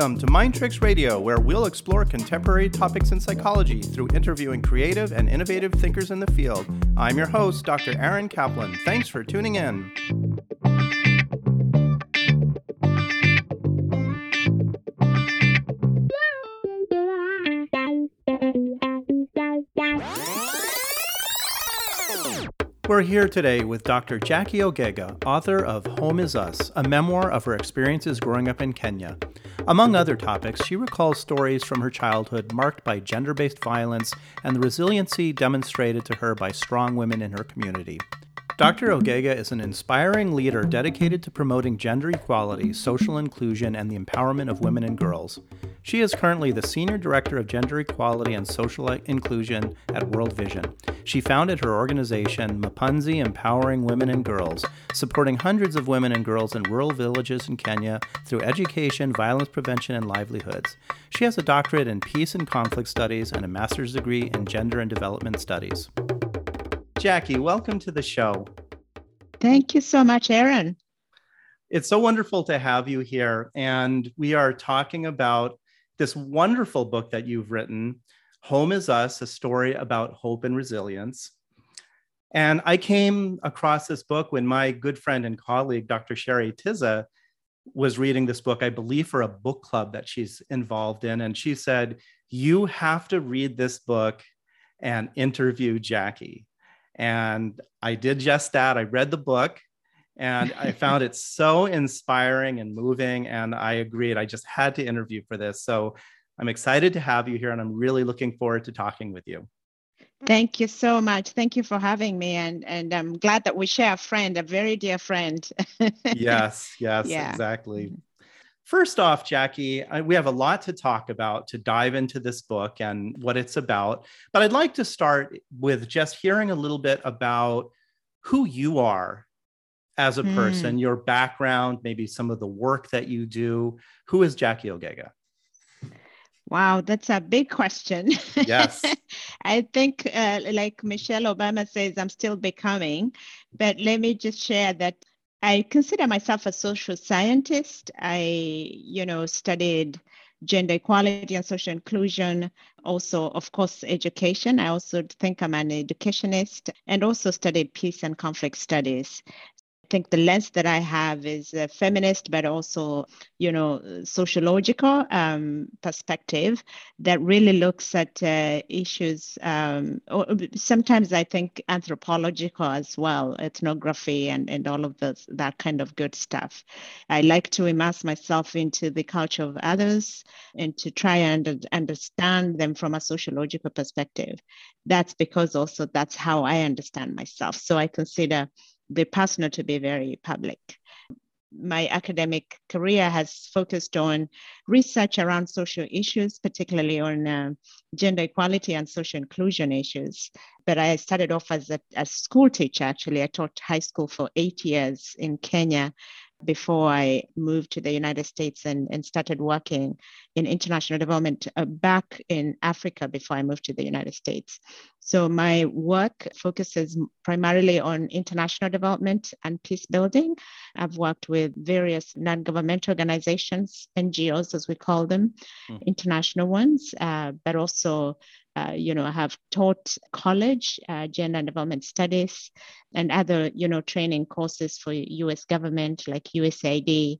Welcome to Mind Tricks Radio, where we'll explore contemporary topics in psychology through interviewing creative and innovative thinkers in the field. I'm your host, Dr. Aaron Kaplan. Thanks for tuning in. We're here today with Dr. Jackie Ogega, author of Home is Us, a memoir of her experiences growing up in Kenya. Among other topics, she recalls stories from her childhood marked by gender based violence and the resiliency demonstrated to her by strong women in her community. Dr. Ogega is an inspiring leader dedicated to promoting gender equality, social inclusion, and the empowerment of women and girls. She is currently the Senior Director of Gender Equality and Social Inclusion at World Vision. She founded her organization, Mapenzi Empowering Women and Girls, supporting hundreds of women and girls in rural villages in Kenya through education, violence prevention, and livelihoods. She has a doctorate in peace and conflict studies and a master's degree in gender and development studies. Jackie, welcome to the show. Thank you so much, Aaron. It's so wonderful to have you here. And we are talking about this wonderful book that you've written, Home is Us, a story about hope and resilience. And I came across this book when my good friend and colleague, Dr. Sherry Tizza, was reading this book, I believe, for a book club that she's involved in. And she said, You have to read this book and interview Jackie. And I did just that. I read the book and I found it so inspiring and moving. And I agreed. I just had to interview for this. So I'm excited to have you here, and I'm really looking forward to talking with you. Thank you so much. Thank you for having me, and and I'm glad that we share a friend, a very dear friend. yes, yes, yeah. exactly. Mm-hmm. First off, Jackie, we have a lot to talk about to dive into this book and what it's about. But I'd like to start with just hearing a little bit about who you are as a person, mm. your background, maybe some of the work that you do. Who is Jackie Ogega? Wow, that's a big question. Yes. I think, uh, like Michelle Obama says, I'm still becoming. But let me just share that I consider myself a social scientist. I, you know, studied gender equality and social inclusion, also, of course, education. I also think I'm an educationist and also studied peace and conflict studies think the lens that I have is a feminist, but also, you know, sociological um, perspective that really looks at uh, issues. Um, or sometimes I think anthropological as well, ethnography and, and all of this, that kind of good stuff. I like to immerse myself into the culture of others and to try and understand them from a sociological perspective. That's because also that's how I understand myself. So I consider the personal to be very public. My academic career has focused on research around social issues, particularly on uh, gender equality and social inclusion issues. But I started off as a, a school teacher, actually. I taught high school for eight years in Kenya before I moved to the United States and, and started working in international development uh, back in Africa before I moved to the United States. So my work focuses primarily on international development and peace building. I've worked with various non-governmental organizations, NGOs as we call them, mm. international ones, uh, but also uh, you know, have taught college, uh, gender and development studies, and other, you know, training courses for U.S. government like USAID.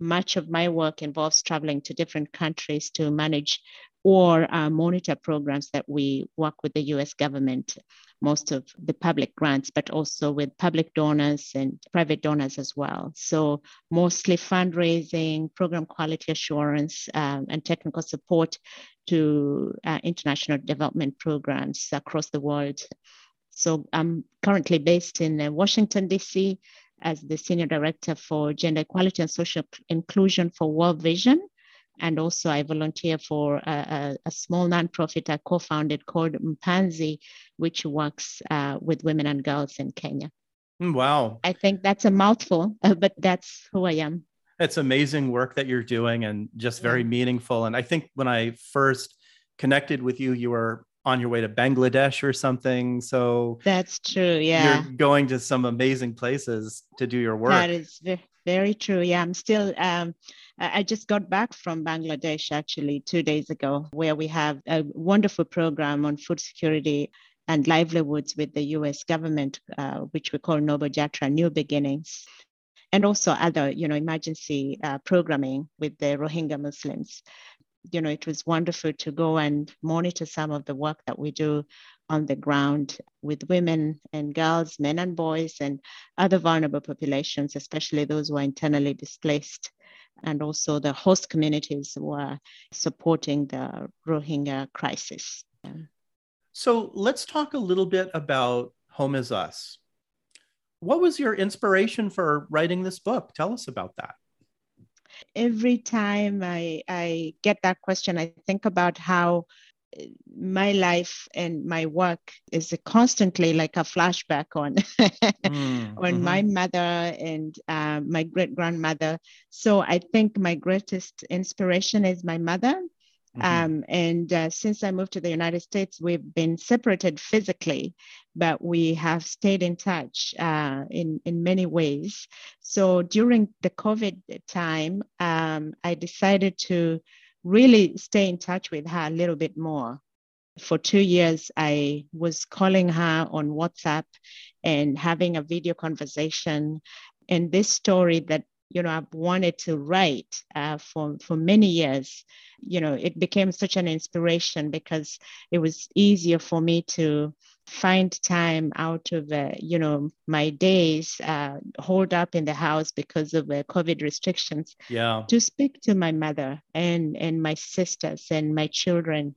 Much of my work involves traveling to different countries to manage or uh, monitor programs that we work with the US government, most of the public grants, but also with public donors and private donors as well. So, mostly fundraising, program quality assurance, um, and technical support to uh, international development programs across the world. So, I'm currently based in uh, Washington, D.C. as the Senior Director for Gender Equality and Social Inclusion for World Vision and also I volunteer for a, a, a small nonprofit I co-founded called Mapenzi, which works uh, with women and girls in Kenya. Hmm, wow. I think that's a mouthful, uh, but that's who I am. It's amazing work that you're doing and just very meaningful. And I think when I first connected with you, you were on your way to Bangladesh or something. So that's true. Yeah. You're going to some amazing places to do your work. That is very true. Yeah, I'm still. Um, I just got back from Bangladesh actually two days ago, where we have a wonderful program on food security and livelihoods with the U.S. government, uh, which we call Nobo Jatra New Beginnings, and also other, you know, emergency uh, programming with the Rohingya Muslims. You know, it was wonderful to go and monitor some of the work that we do on the ground with women and girls, men and boys, and other vulnerable populations, especially those who are internally displaced, and also the host communities who are supporting the Rohingya crisis. So let's talk a little bit about Home is Us. What was your inspiration for writing this book? Tell us about that. Every time I, I get that question, I think about how my life and my work is constantly like a flashback on mm, on mm-hmm. my mother and uh, my great grandmother so i think my greatest inspiration is my mother mm-hmm. um, and uh, since i moved to the united states we've been separated physically but we have stayed in touch uh, in in many ways so during the covid time um, i decided to really stay in touch with her a little bit more. For two years, I was calling her on WhatsApp and having a video conversation. And this story that you know I've wanted to write uh, for for many years, you know, it became such an inspiration because it was easier for me to find time out of uh, you know my days uh, hold up in the house because of uh, covid restrictions yeah. to speak to my mother and and my sisters and my children.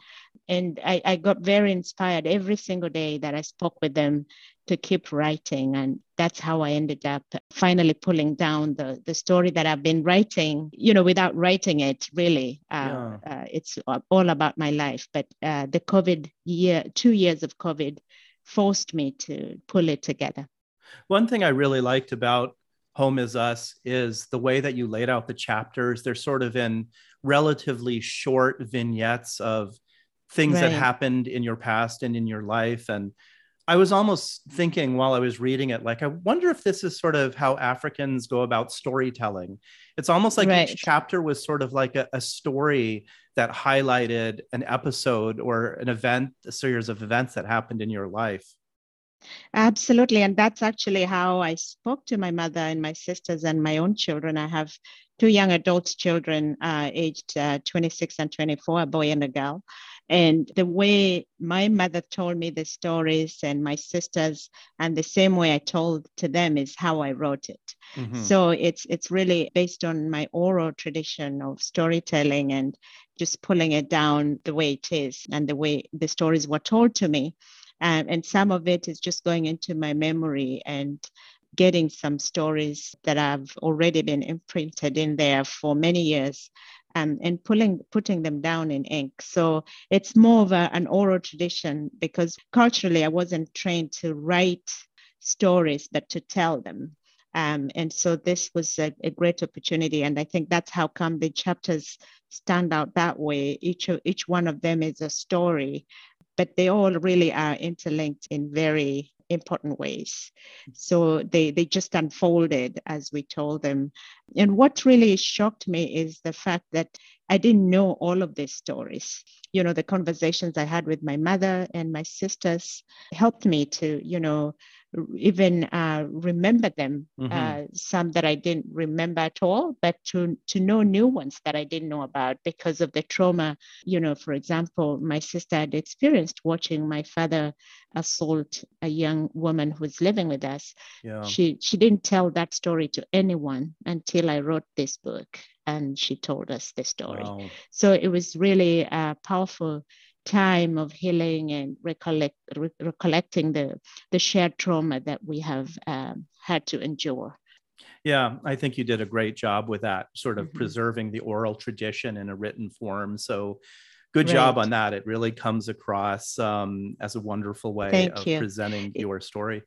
And I, I got very inspired every single day that i spoke with them to keep writing and that's how i ended up finally pulling down the the story that i've been writing you know without writing it really uh, yeah. uh, it's all about my life but uh, the covid year two years of covid forced me to pull it together. One thing I really liked about Home is Us is the way that you laid out the chapters. They're sort of in relatively short vignettes of things right. that happened in your past and in your life. And I was almost thinking while I was reading it, like, I wonder if this is sort of how Africans go about storytelling. It's almost like right. each chapter was sort of like a, a, story that highlighted an episode or an event, a series of events that happened in your life. Absolutely. And that's actually how I spoke to my mother and my sisters and my own children. I have two young adult children uh, aged uh, 26 and 24, a boy and a girl. And the way my mother told me the stories and my sisters, and the same way I told to them is how I wrote it. Mm-hmm. So it's it's really based on my oral tradition of storytelling and just pulling it down the way it is and the way the stories were told to me. Um, and some of it is just going into my memory and getting some stories that have already been imprinted in there for many years um, and pulling putting them down in ink. So it's more of a, an oral tradition because culturally I wasn't trained to write stories, but to tell them. Um, and so this was a, a, great opportunity, and I think that's how come the chapters stand out that way. Each each one of them is a story, but they all really are interlinked in very important ways. So they, they just unfolded as we told them. And what really shocked me is the fact that I didn't know all of these stories. You know, the conversations I had with my mother and my sisters helped me to, you know, even uh, remember them. Mm-hmm. Uh, some that I didn't remember at all, but to to know new ones that I didn't know about because of the trauma. You know, for example, my sister had experienced watching my father assault a young woman who's living with us. Yeah. She she didn't tell that story to anyone until I wrote this book, and she told us the story. Wow. So it was really a powerful time of healing and recollect, re- recollecting the, the shared trauma that we have um, had to endure. Yeah, I think you did a great job with that, sort of mm-hmm. preserving the oral tradition in a written form. So, good right. job on that. It really comes across um, as a wonderful way Thank of you. presenting your story.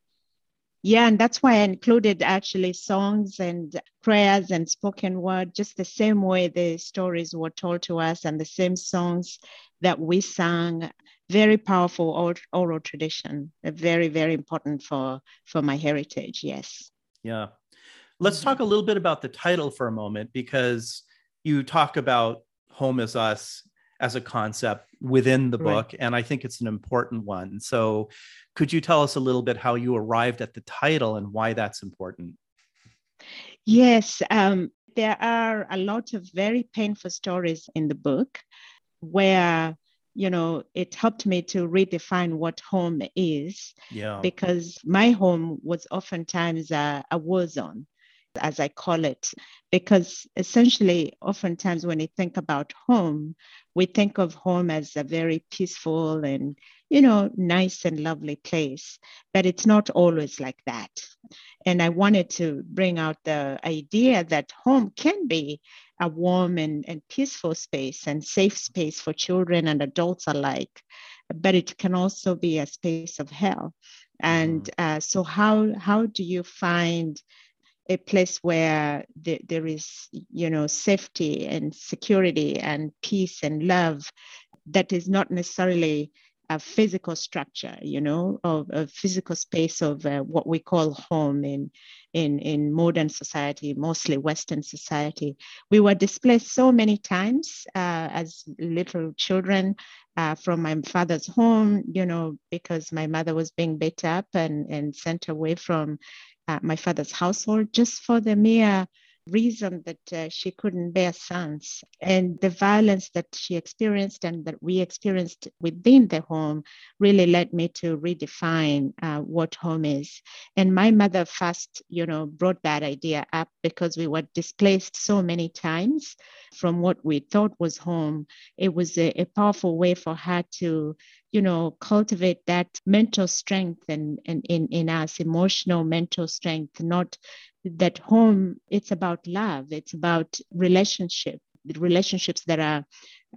Yeah, and that's why I included actually songs and prayers and spoken word, just the same way the stories were told to us and the same songs that we sang. Very powerful oral tradition very very important for for my heritage yes. Yeah. Let's talk a little bit about the title for a moment because you talk about home is us as a concept within the book, right. and I think it's an important one. So, could you tell us a little bit how you arrived at the title and why that's important? Yes, um, there are a lot of very painful stories in the book where you know it helped me to redefine what home is yeah because my home was oftentimes a, a war zone as I call it, because essentially, oftentimes when we think about home, we think of home as a very peaceful and, you know, nice and lovely place, but it's not always like that. And I wanted to bring out the idea that home can be a warm and, and peaceful space and safe space for children and adults alike, but it can also be a space of hell. And mm-hmm. uh, so, how how do you find a place where the, there is, you know, safety and security and peace and love that is not necessarily a physical structure, you know, of a physical space of uh, what we call home in, in, in modern society, mostly Western society. We were displaced so many times uh, as little children uh, from my father's home, you know, because my mother was being beat up and, and sent away from uh, my father's household just for the mere reason that uh, she couldn't bear sons. And the violence that she experienced and that we experienced within the home really led me to redefine uh, what home is. And my mother first, you know, brought that idea up because we were displaced so many times from what we thought was home. It was a, a powerful way for her to you know, cultivate that mental strength and, and in, in us, emotional mental strength, not that home, it's about love, it's about relationship, relationships that are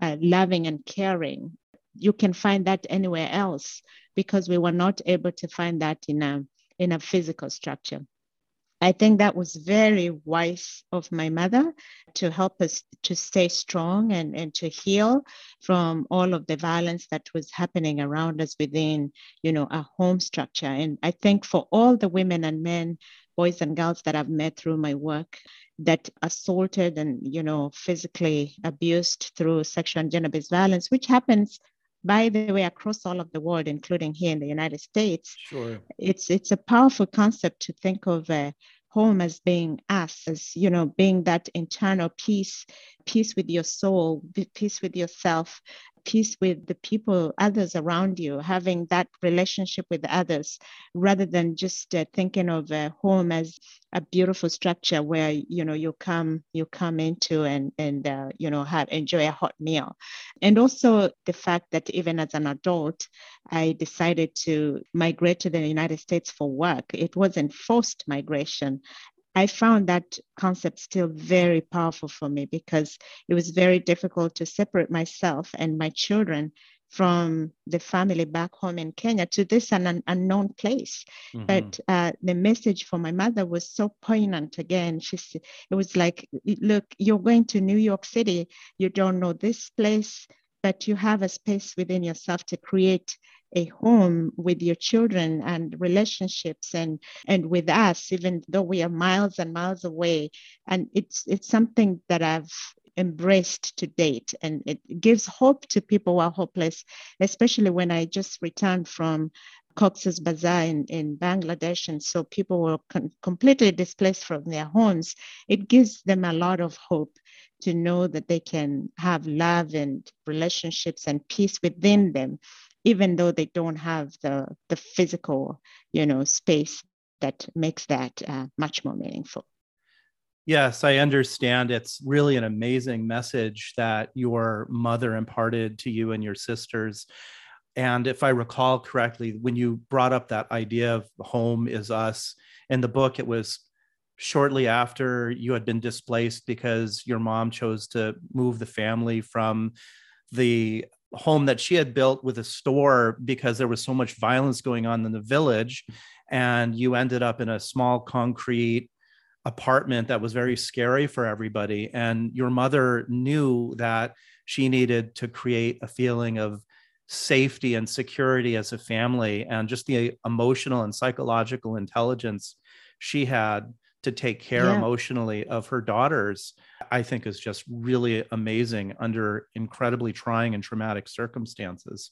uh, loving and caring. You can find that anywhere else because we were not able to find that in a in a physical structure. I think that was very wise of my mother to help us to stay strong and, and to heal from all of the violence that was happening around us within, you know, a home structure. And I think for all the women and men, boys and girls that I've met through my work that assaulted and, you know, physically abused through sexual and gender-based violence, which happens by the way, across all of the world, including here in the United States, sure. it's it's a powerful concept to think of uh, home as being us, as you know, being that internal peace, peace with your soul, peace with yourself, peace with the people, others around you, having that relationship with others, rather than just uh, thinking of a home as a beautiful structure where you know you come you come into and and uh, you know have enjoy a hot meal, and also the fact that even as an adult, I decided to migrate to the United States for work. It wasn't forced migration. I found that concept still very powerful for me because it was very difficult to separate myself and my children from the family back home in Kenya to this an, unknown place. Mm-hmm. But uh, the message for my mother was so poignant again. She it was like, look, you're going to New York City. You don't know this place, but you have a space within yourself to create a home with your children and relationships and and with us even though we are miles and miles away. And it's it's something that i've embraced to date. And it gives hope to people who are hopeless especially when i just returned from Cox's Bazar in, in Bangladesh, and so people were completely displaced from their homes. It gives them a lot of hope to know that they can have love and relationships and peace within them even though they don't have the, the physical, you know, space that makes that uh, much more meaningful. Yes, I understand. It's really an amazing message that your mother imparted to you and your sisters. And if I recall correctly, when you brought up that idea of home is us in the book, it was shortly after you had been displaced because your mom chose to move the family from the home that she had built with a store because there was so much violence going on in the village. And you ended up in a small concrete apartment that was very scary for everybody. And your mother knew that she needed to create a feeling of safety and security as a family and just the emotional and psychological intelligence she had to take care yeah. emotionally of her daughters, I think is just really amazing under incredibly trying and traumatic circumstances.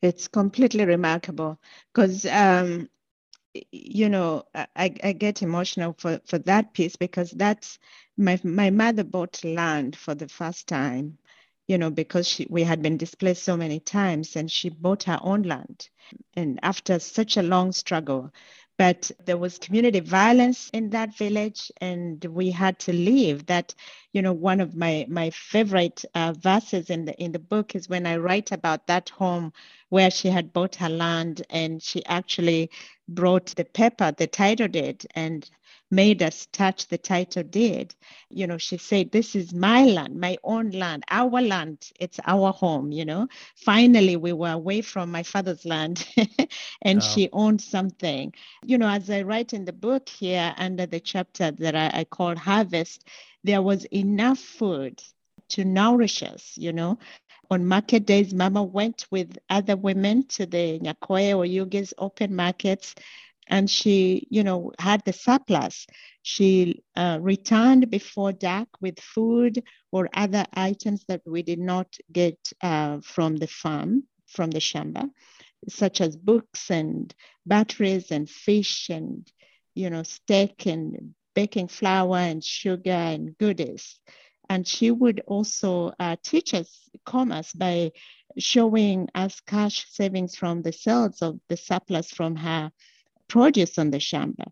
It's completely remarkable because, um, you know, I, I get emotional for, for that piece because that's my, my mother bought land for the first time you know, because she, we had been displaced so many times and she bought her own land. And after such a long struggle, but there was community violence in that village and we had to leave. That you know one of my my favorite uh, verses in the in the book is when i write about that home where she had bought her land and she actually brought the paper the title deed and made us touch the title deed. You know, she said, This is my land, my own land, our land. It's our home. You know, finally, we were away from my father's land and oh. she owned something. You know, as I write in the book here under the chapter that I, I called Harvest, there was enough food to nourish us, you know. On market days, Mama went with other women to the Nyakoe or Yuge's open markets and she, you know, had the surplus. She uh, returned before dark with food or other items that we did not get uh, from the farm, from the shamba, such as books and batteries and fish and, you know, steak and baking flour and sugar and goodies. And she would also uh, teach us commerce by showing us cash savings from the sales of the surplus from her produce on the shamba.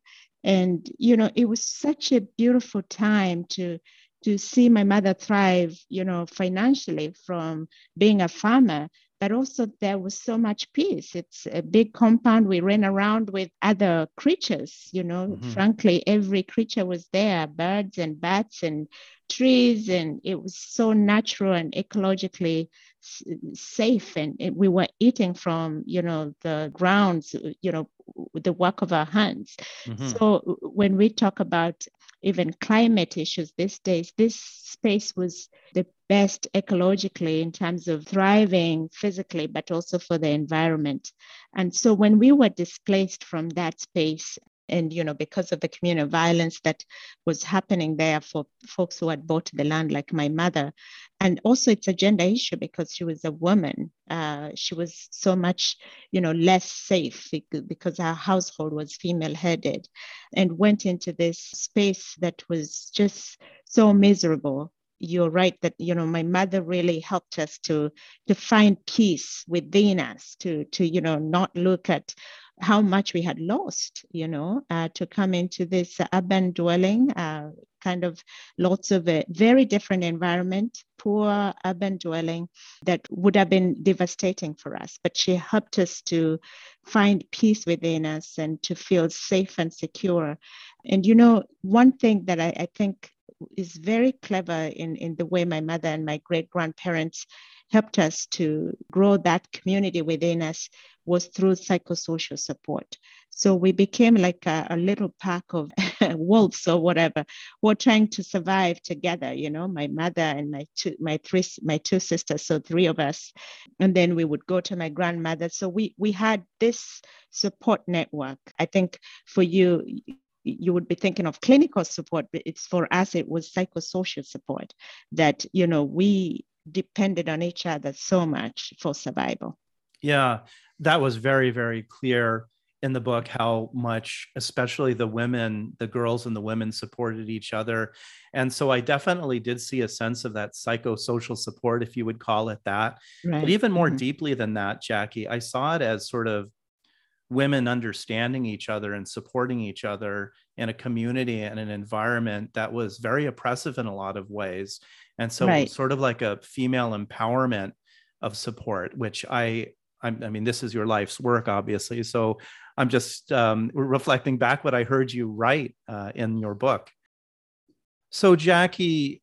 And, you know, it was such a beautiful time to to see my mother thrive, you know, financially from being a farmer, but also there was so much peace. It's a big compound. We ran around with other creatures, you know, mm-hmm. frankly, every creature was there, birds and bats and trees, and it was so natural and ecologically safe. And we were eating from, you know, the grounds, you know, the work of our hands. Mm-hmm. So when we talk about even climate issues these days, this space was the best ecologically in terms of thriving physically, but also for the environment. And so when we were displaced from that space, and you know because of the communal violence that was happening there for folks who had bought the land like my mother. And also it's a gender issue because she was a woman. Uh, she was so much you know less safe because her household was female headed and went into this space that was just so miserable. You're right that you know my mother really helped us to to find peace within us to to you know not look at how much we had lost, you know, uh, to come into this urban dwelling, uh, kind of lots of a very different environment, poor urban dwelling that would have been devastating for us. But she helped us to find peace within us and to feel safe and secure. And, you know, one thing that I, I think is very clever in, in the way my mother and my great grandparents helped us to grow that community within us was through psychosocial support. So we became like a, a little pack of wolves or whatever. We're trying to survive together, you know, my mother and my two, my three, my two sisters, so three of us. And then we would go to my grandmother. So we we had this support network. I think for you, you would be thinking of clinical support, but it's for us, it was psychosocial support that, you know, we depended on each other so much for survival. Yeah, that was very, very clear in the book how much, especially the women, the girls and the women supported each other. And so I definitely did see a sense of that psychosocial support, if you would call it that. Right. But even more mm-hmm. deeply than that, Jackie, I saw it as sort of women understanding each other and supporting each other in a community and an environment that was very oppressive in a lot of ways. And so right. sort of like a female empowerment of support which i i mean this is your life's work obviously. So i'm just um, reflecting back what i heard you write uh, in your book. So jackie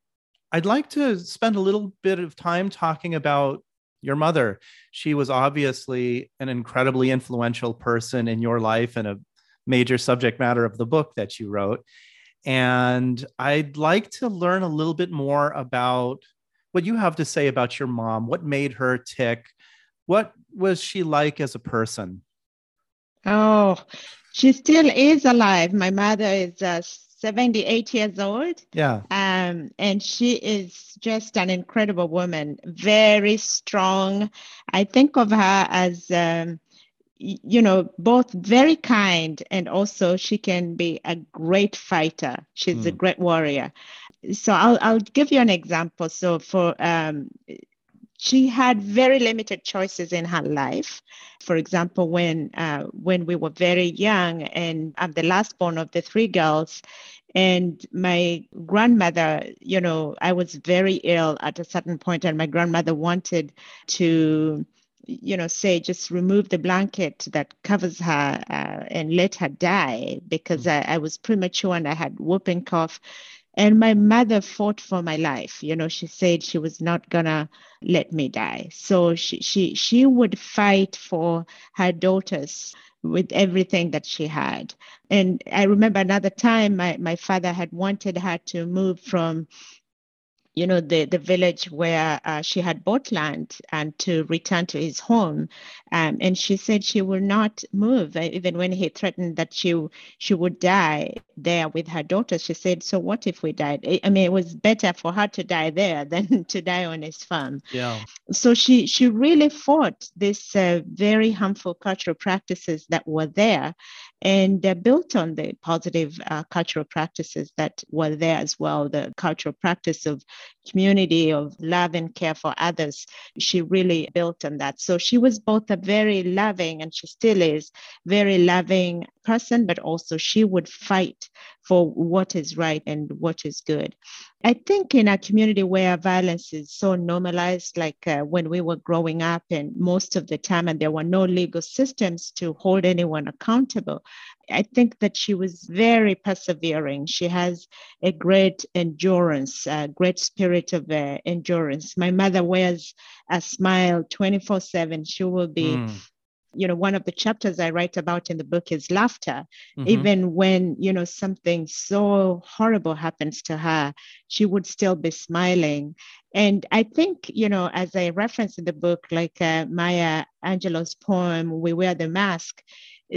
i'd like to spend a little bit of time talking about your mother she was obviously an incredibly influential person in your life and a major subject matter of the book that you wrote and I'd like to learn a little bit more about what you have to say about your mom. What made her tick? What was she like as a person? Oh, she still is alive. My mother is uh, 78 years old. Yeah. Um, and she is just an incredible woman, very strong. I think of her as, um, you know, both very kind and also she can be a great fighter. She's mm. a hmm. great warrior. So I'll, I'll give you an example. So for um, she had very limited choices in her life. For example, when uh, when we were very young, and I'm the last born of the three girls, and my grandmother, you know, I was very ill at a certain point, and my grandmother wanted to you know, say just remove the blanket that covers her uh, and let her die because mm. I, I, was premature and I had whooping cough. And my mother fought for my life. You know, she said she was not gonna let me die. So she she she would fight for her daughters with everything that she had. And I remember another time my, my father had wanted her to move from you know, the, the village where uh, she had bought land and to return to his home. Um, and she said she will not move, uh, even when he threatened that she, she would die there with her daughter. She said, So what if we died? I mean, it was better for her to die there than to die on his farm. Yeah. So she, she really fought these uh, very harmful cultural practices that were there and uh, built on the positive uh, cultural practices that were there as well. The cultural practice of community of love and care for others she really built on that. So she was both a very loving and she still is very loving person but also she would fight for what is right and what is good I think in a community where violence is so normalized, like uh, when we were growing up, and most of the time, and there were no legal systems to hold anyone accountable, I think that she was very persevering. She has a great endurance, a great spirit of uh, endurance. My mother wears a smile 24 7. She will be mm you know one of the chapters i write about in the book is laughter mm-hmm. even when you know something so horrible happens to her she would still be smiling and i think you know as i reference in the book like uh, maya angelou's poem we wear the mask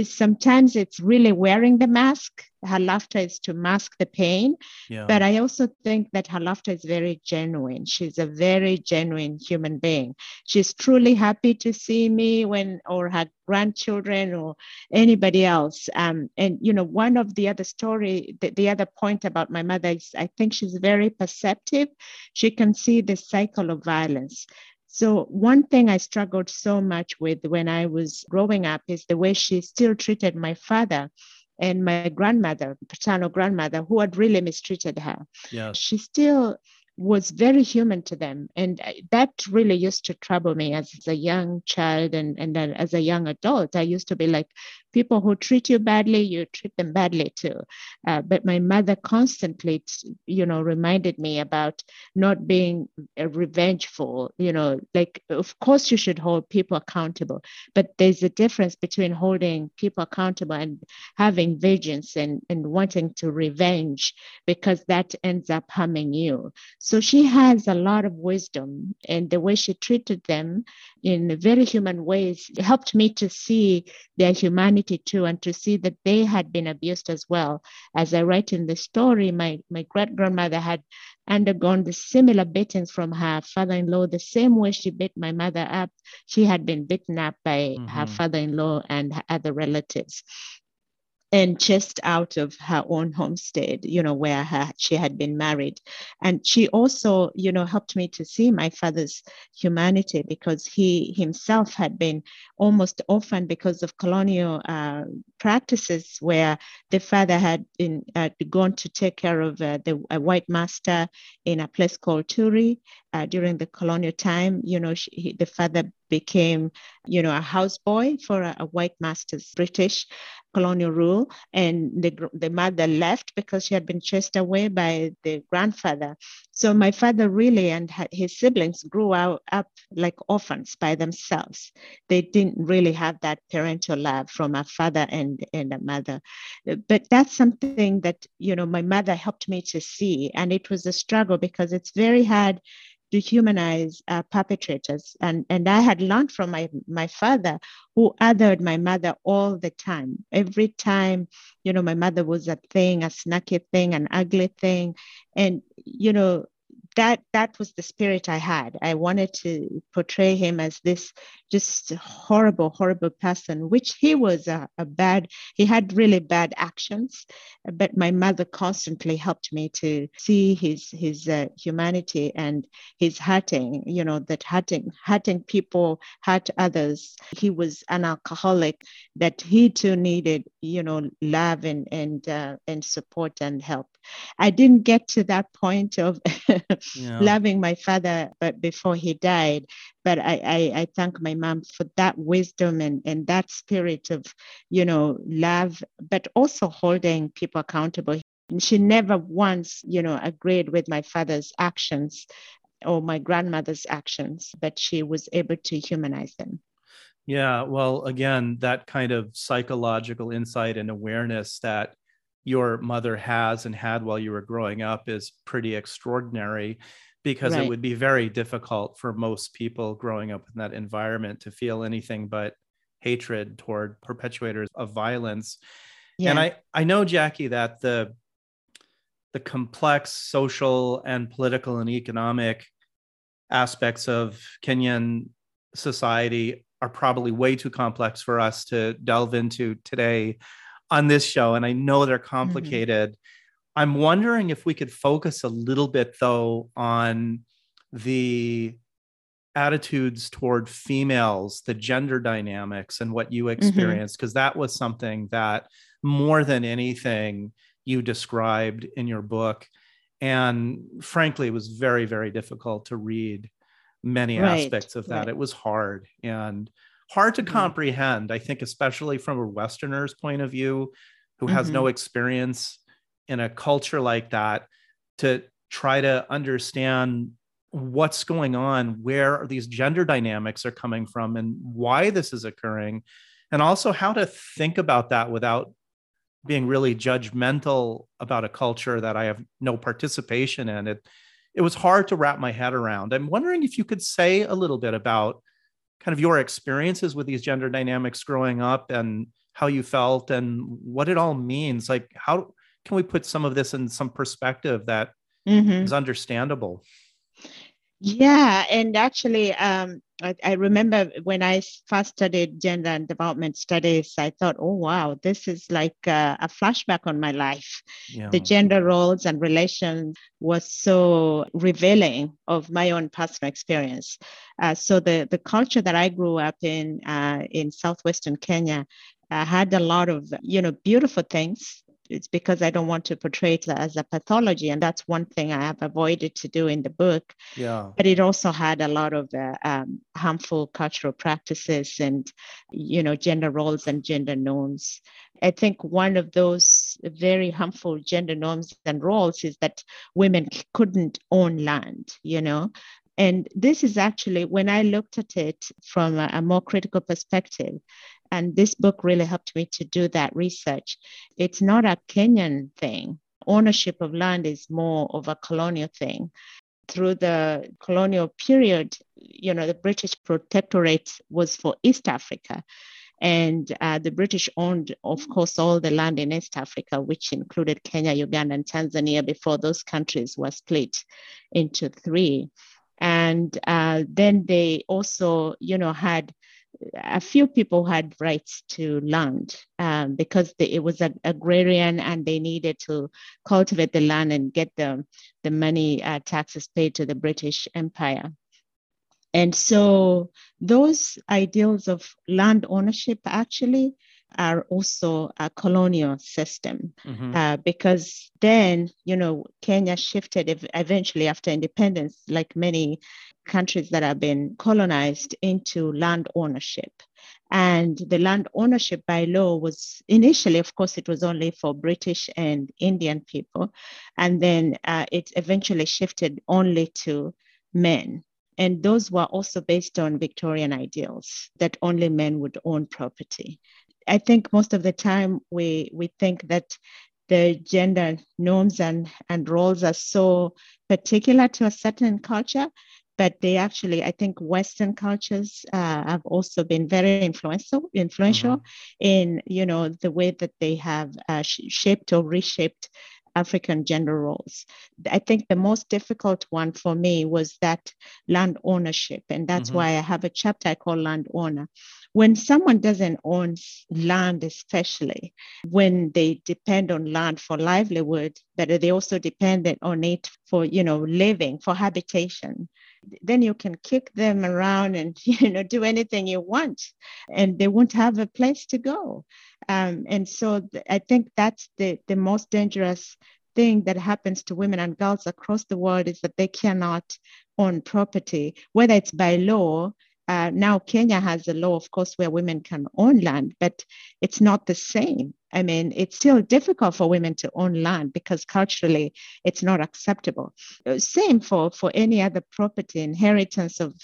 sometimes it's really wearing the mask. Her laughter is to mask the pain. Yeah. But I also think that her laughter is very genuine. She's a very genuine human being. She's truly happy to see me when, or her grandchildren or anybody else. Um, and, you know, one of the other story, the, the other point about my mother is I think she's very perceptive. She can see the cycle of violence. So, one thing I struggled so much with when I was growing up is the way she still treated my father and my grandmother, paternal grandmother, who had really mistreated her. Yeah. She still was very human to them. And that really used to trouble me as a young child and, and as a young adult. I used to be like, people who treat you badly, you treat them badly too. Uh, but my mother constantly, you know, reminded me about not being uh, revengeful. You know, like, of course, you should hold people accountable, but there's a difference between holding people accountable and having vengeance and, and wanting to revenge because that ends up harming you. So she has a lot of wisdom, and the way she treated them in very human ways helped me to see their humanity too and to see that they had been abused as well. As I write in the story, my, my great grandmother had undergone the similar beatings from her father in law, the same way she beat my mother up. She had been beaten up by mm-hmm. her father in law and other relatives and just out of her own homestead, you know, where her, she had been married. And she also, you know, helped me to see my father's humanity because he himself had been almost orphaned because of colonial uh, practices where the father had been uh, gone to take care of uh, the white master in a place called Turi uh, during the colonial time. You know, she, he, the father became, you know, a houseboy for a, a white master's British colonial rule, and the, the mother left because she had been chased away by the grandfather. So my father really and his siblings grew out, up like orphans by themselves. They didn't really have that parental love from a father and, and a mother. But that's something that, you know, my mother helped me to see. And it was a struggle because it's very hard dehumanize uh, perpetrators. And, and I had learned from my, my father, who othered my mother all the time. Every time, you know, my mother was a thing, a snacky thing, an ugly thing. And, you know, that that was the spirit I had. I wanted to portray him as this just horrible, horrible person, which he was a, a, bad, he had really bad actions. But my mother constantly helped me to see his his uh, humanity and his hurting, you know, that hurting, hurting people, hurt others. He was an alcoholic that he too needed, you know, love and and uh, and support and help. I didn't get to that point of yeah. loving my father, but before he died, but I, I, I thank my mom for that wisdom and, and that spirit of, you know, love, but also holding people accountable. She never once, you know, agreed with my father's actions or my grandmother's actions, but she was able to humanize them. Yeah, well, again, that kind of psychological insight and awareness that your mother has and had while you were growing up is pretty extraordinary because right. it would be very difficult for most people growing up in that environment to feel anything but hatred toward perpetuators of violence. Yeah. And I, I know, Jackie, that the the complex social and political and economic aspects of Kenyan society are probably way too complex for us to delve into today on this show. And I know they're mm-hmm. complicated. Mm-hmm. I'm wondering if we could focus a little bit, though, on the attitudes toward females, the gender dynamics, and what you mm-hmm. experienced, because mm-hmm. that was something that more than anything you described in your book. And frankly, it was very, very difficult to read many right. aspects of that. Right. It was hard and hard to mm-hmm. comprehend, I think, especially from a Westerner's point of view who has mm-hmm. no experience in a culture like that to try to understand what's going on where are these gender dynamics are coming from and why this is occurring and also how to think about that without being really judgmental about a culture that i have no participation in it it was hard to wrap my head around i'm wondering if you could say a little bit about kind of your experiences with these gender dynamics growing up and how you felt and what it all means like how can we put some of this in some perspective that mm-hmm. is understandable? Yeah, and actually, um, I, I, remember when I first studied gender and development studies, I thought, oh, wow, this is like a, a flashback on my life. Yeah. The gender roles and relations was so revealing of my own personal experience. Uh, so the, the culture that I grew up in uh, in southwestern Kenya uh, had a lot of, you know, beautiful things it's because I don't want to portray it as a pathology. And that's one thing I have avoided to do in the book. Yeah. But it also had a lot of uh, um, harmful cultural practices and, you know, gender roles and gender norms. I think one of those very harmful gender norms and roles is that women couldn't own land, you know, and this is actually, when I looked at it from a, a, more critical perspective, and this book really helped me to do that research. It's not a Kenyan thing. Ownership of land is more of a colonial thing. Through the colonial period, you know, the British protectorate was for East Africa. And uh, the British owned, of course, all the land in East Africa, which included Kenya, Uganda, and Tanzania before those countries were split into three. And uh, then they also, you know, had a few people had rights to land um, because they, it was an agrarian and they needed to cultivate the land and get the, the money uh, taxes paid to the British Empire. And so those ideals of land ownership actually are also a colonial system mm-hmm. uh, because then you know kenya shifted eventually after independence like many countries that have been colonized into land ownership and the land ownership by law was initially of course it was only for british and indian people and then uh, it eventually shifted only to men and those were also based on Victorian ideals that only men would own property. I think most of the time we we think that the gender norms and, and roles are so particular to a certain culture but they actually i think western cultures uh, have also been very influential influential mm-hmm. in you know the way that they have uh, shaped or reshaped African gender roles. I think the most difficult one for me was that land ownership. And that's mm-hmm. why I have a chapter I call Land Owner. When someone doesn't own land, especially when they depend on land for livelihood, but they also depend on it for, you know, living, for habitation, then you can kick them around and you know do anything you want and they won't have a place to go. Um, and so th- i think that's the, the most dangerous thing that happens to women and girls across the world is that they cannot own property whether it's by law uh, now Kenya has a law, of course, where women can own land, but it's not the same. I mean, it's still difficult for women to own land because culturally it's not acceptable. Uh, same for, for any other property, inheritance of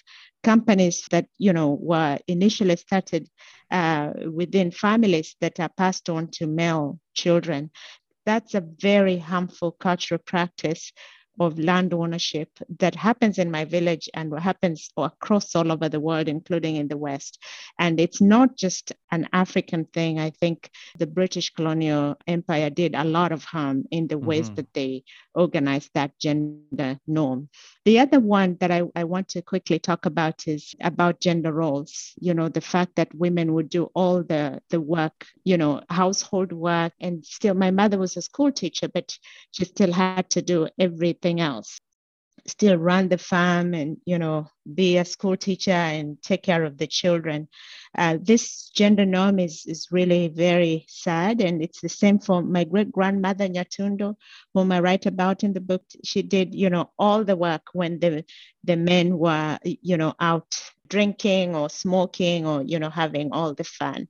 companies that, you know, were initially started uh, within families that are passed on to male children. That's a very harmful cultural practice of land ownership that happens in my village and what happens across all over the world, including in the West. And it's not just an African thing. I think the British colonial empire did a lot of harm in the mm-hmm. ways that they organized that gender norm. The other one that I, I want to quickly talk about is about gender roles. You know, the fact that women would do all the, the work, you know, household work. And still, my mother was a school teacher, but she still had to do everything else still run the farm and you know be a school teacher and take care of the children. Uh, this gender norm is is really very sad and it's the same for my great grandmother nyatundo whom i write about in the book. She did you know all the work when the the men were you know out drinking or smoking or you know having all the fun.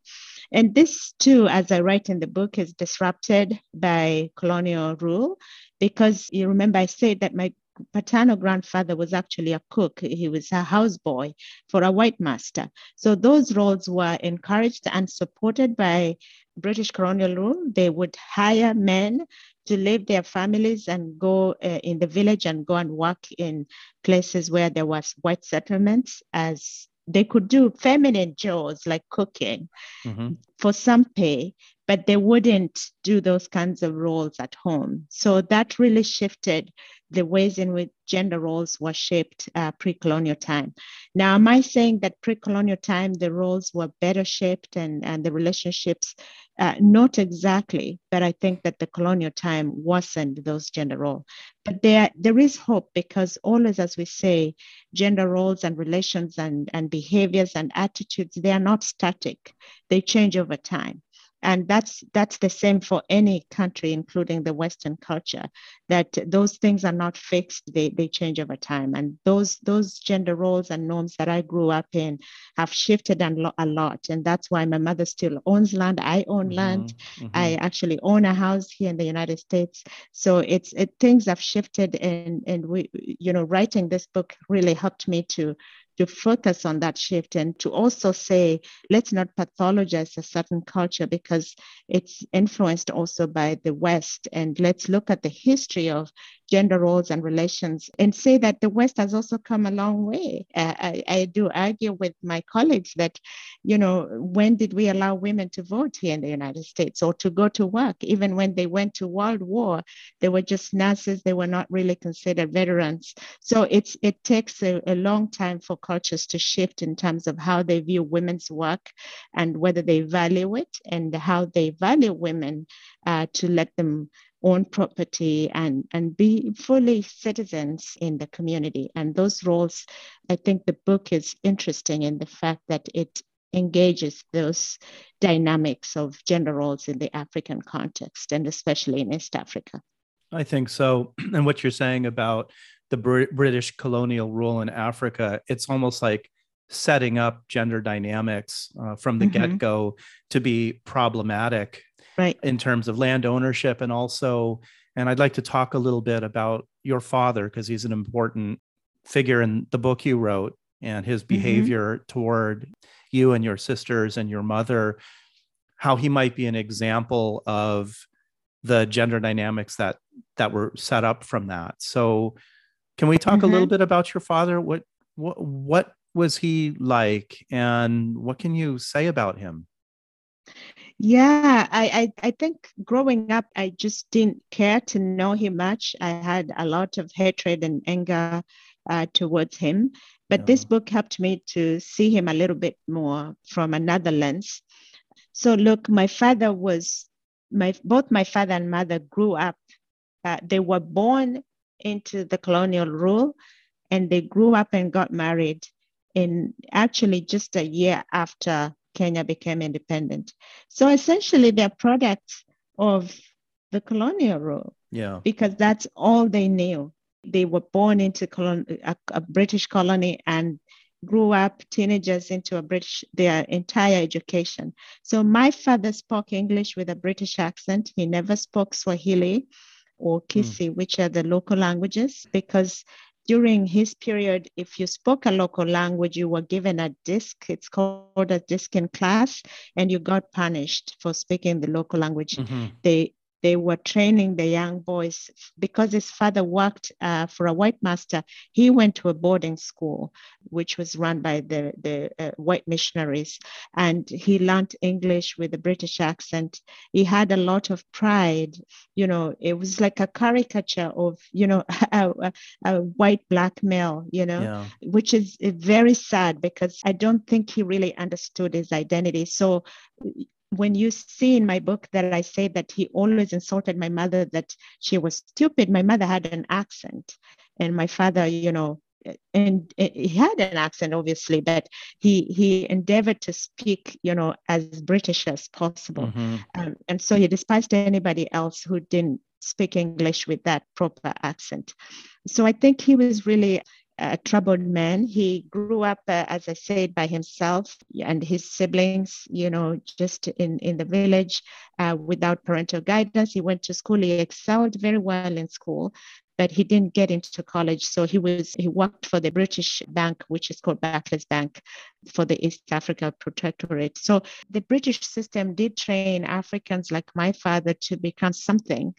And this too as i write in the book is disrupted by colonial rule because you remember I said that my paternal grandfather was actually a cook. He was a houseboy for a white master. So those roles were encouraged and supported by British colonial rule. They would hire men to leave their families and go uh, in the village and go and work in places where there was white settlements as they could do feminine chores like cooking mm-hmm. for some pay but they wouldn't do those kinds of roles at home. So that really shifted the ways in which gender roles were shaped uh, pre-colonial time. Now, am I saying that pre-colonial time the roles were better shaped and, and the relationships? Uh, not exactly, but I think that the colonial time worsened those gender roles. But there, there is hope because always, as we say, gender roles and relations and, and behaviors and attitudes, they are not static. They change over time and that's that's the same for any country including the western culture that those things are not fixed. They, they change over time. And those those gender roles and norms that i grew up in have shifted a lot. And that's why my mother still owns land. I own mm-hmm, land. Mm-hmm. i actually own a house here in the united states. So it's it things have shifted. And and we you know writing this book really helped me to to focus on that shift and to also say, let's not pathologize a certain culture because it's influenced also by the West. And let's look at the history of gender roles and relations and say that the West has also come a long way. Uh, I, I do argue with my colleagues that, you know, when did we allow women to vote here in the United States or to go to work? Even when they went to World War, they were just nurses, they were not really considered veterans. So it's it takes a, a long time for cultures to shift in terms of how they view women's work and whether they value it and how they value women uh, to let them own property and, and be fully citizens in the community. And those roles, I think the book is interesting in the fact that it engages those dynamics of gender roles in the African context and especially in East Africa. I think so. And what you're saying about the Br- British colonial rule in Africa, it's almost like setting up gender dynamics uh, from the mm-hmm. get go to be problematic right in terms of land ownership and also and i'd like to talk a little bit about your father because he's an important figure in the book you wrote and his mm-hmm. behavior mm-hmm. toward you and your sisters and your mother how he might be an example of the gender dynamics that that were set up from that. So can we talk mm-hmm. a little mm-hmm. bit about your father? What what what was he like and what can you say about him? Yeah, I, I, I think growing up, I just didn't care to know him much. I had a lot of hatred and anger uh, towards him. But yeah. this book helped me to see him a little bit more from another lens. So, look, my father was my both my father and mother grew up. Uh, they were born into the colonial rule, and they grew up and got married in actually just a year after Kenya became independent. So essentially, they're products of the colonial rule. Yeah. Because that's all they knew. They were born into colon- a, a British colony and grew up teenagers into a British, their entire education. So my father spoke English with a British accent. He never spoke Swahili or Kisii, mm. which are the local languages, because during his period, if you spoke a local language, you were given a disc. It's called a disc in class, and you got punished for speaking the local language. Mm-hmm. They they were training the young boys because his father worked uh, for a white master. He went to a boarding school, which was run by the, the uh, white missionaries, and he learned English with a British accent. He had a lot of pride. You know, it was like a caricature of, you know, a, a, a white black male, you know, yeah. which is very sad because I don't think he really understood his identity. So when you see in my book that I say that he always insulted my mother, that she was stupid, my mother had an accent. And my father, you know, and he had an accent obviously but he he endeavored to speak you know as british as possible mm-hmm. um, and so he despised anybody else who didn't speak english with that proper accent so i think he was really a troubled man. He grew up, uh, as I said, by himself and his siblings, you know, just in, in the village uh, without parental guidance. He went to school. He excelled very well in school, but he didn't get into college. So he was he worked for the British bank, which is called Barclays Bank, for the East Africa Protectorate. So the British system did train Africans like my father to become something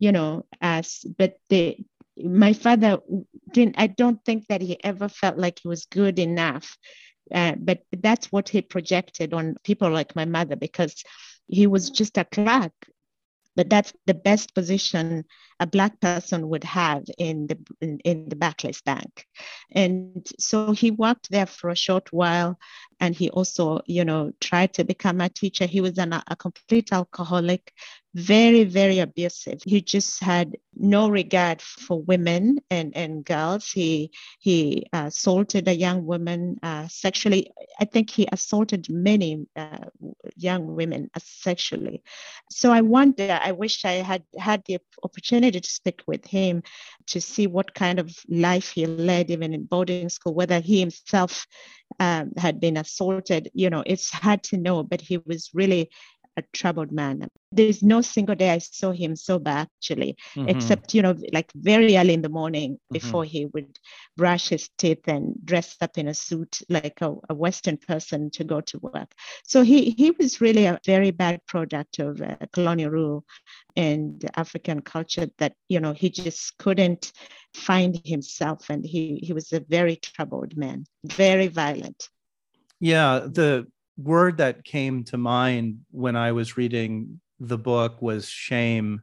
you know as but the my father didn't i don't think that he ever felt like he was good enough uh, but that's what he projected on people like my mother because he was just a clerk but that's the best position a black person would have in the in, in the Barclays Bank. And so he worked there for a short while and he also, you know, tried to become a teacher. He was an, a complete alcoholic, very, very abusive. He just had no regard for women and, and girls. He he assaulted a young woman uh, sexually. I think he assaulted many uh, young women sexually. So I wonder, I wish I had had the opportunity to speak with him to see what kind of life he led, even in boarding school, whether he himself um, had been assaulted. You know, it's hard to know, but he was really a troubled man. There's no single day I saw him sober actually, mm-hmm. except, you know, like very early in the morning mm-hmm. before he would brush his teeth and dress up in a suit like a, a, Western person to go to work. So he, he was really a very bad product of uh, colonial rule and African culture that, you know, he just couldn't find himself. And he, he was a very troubled man, very violent. Yeah, the word that came to mind when I was reading the book was shame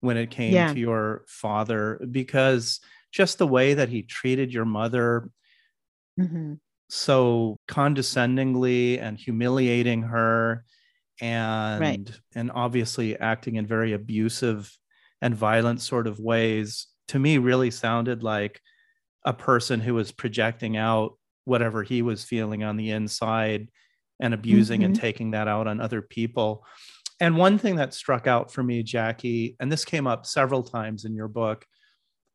when it came yeah. to your father, because just the way that he treated your mother mm-hmm. so condescendingly and humiliating her and right. and obviously acting in very abusive and violent sort of ways to me really sounded like a person who was projecting out whatever he was feeling on the inside and abusing mm-hmm. and taking that out on other people. And one thing that struck out for me, Jackie, and this came up several times in your book,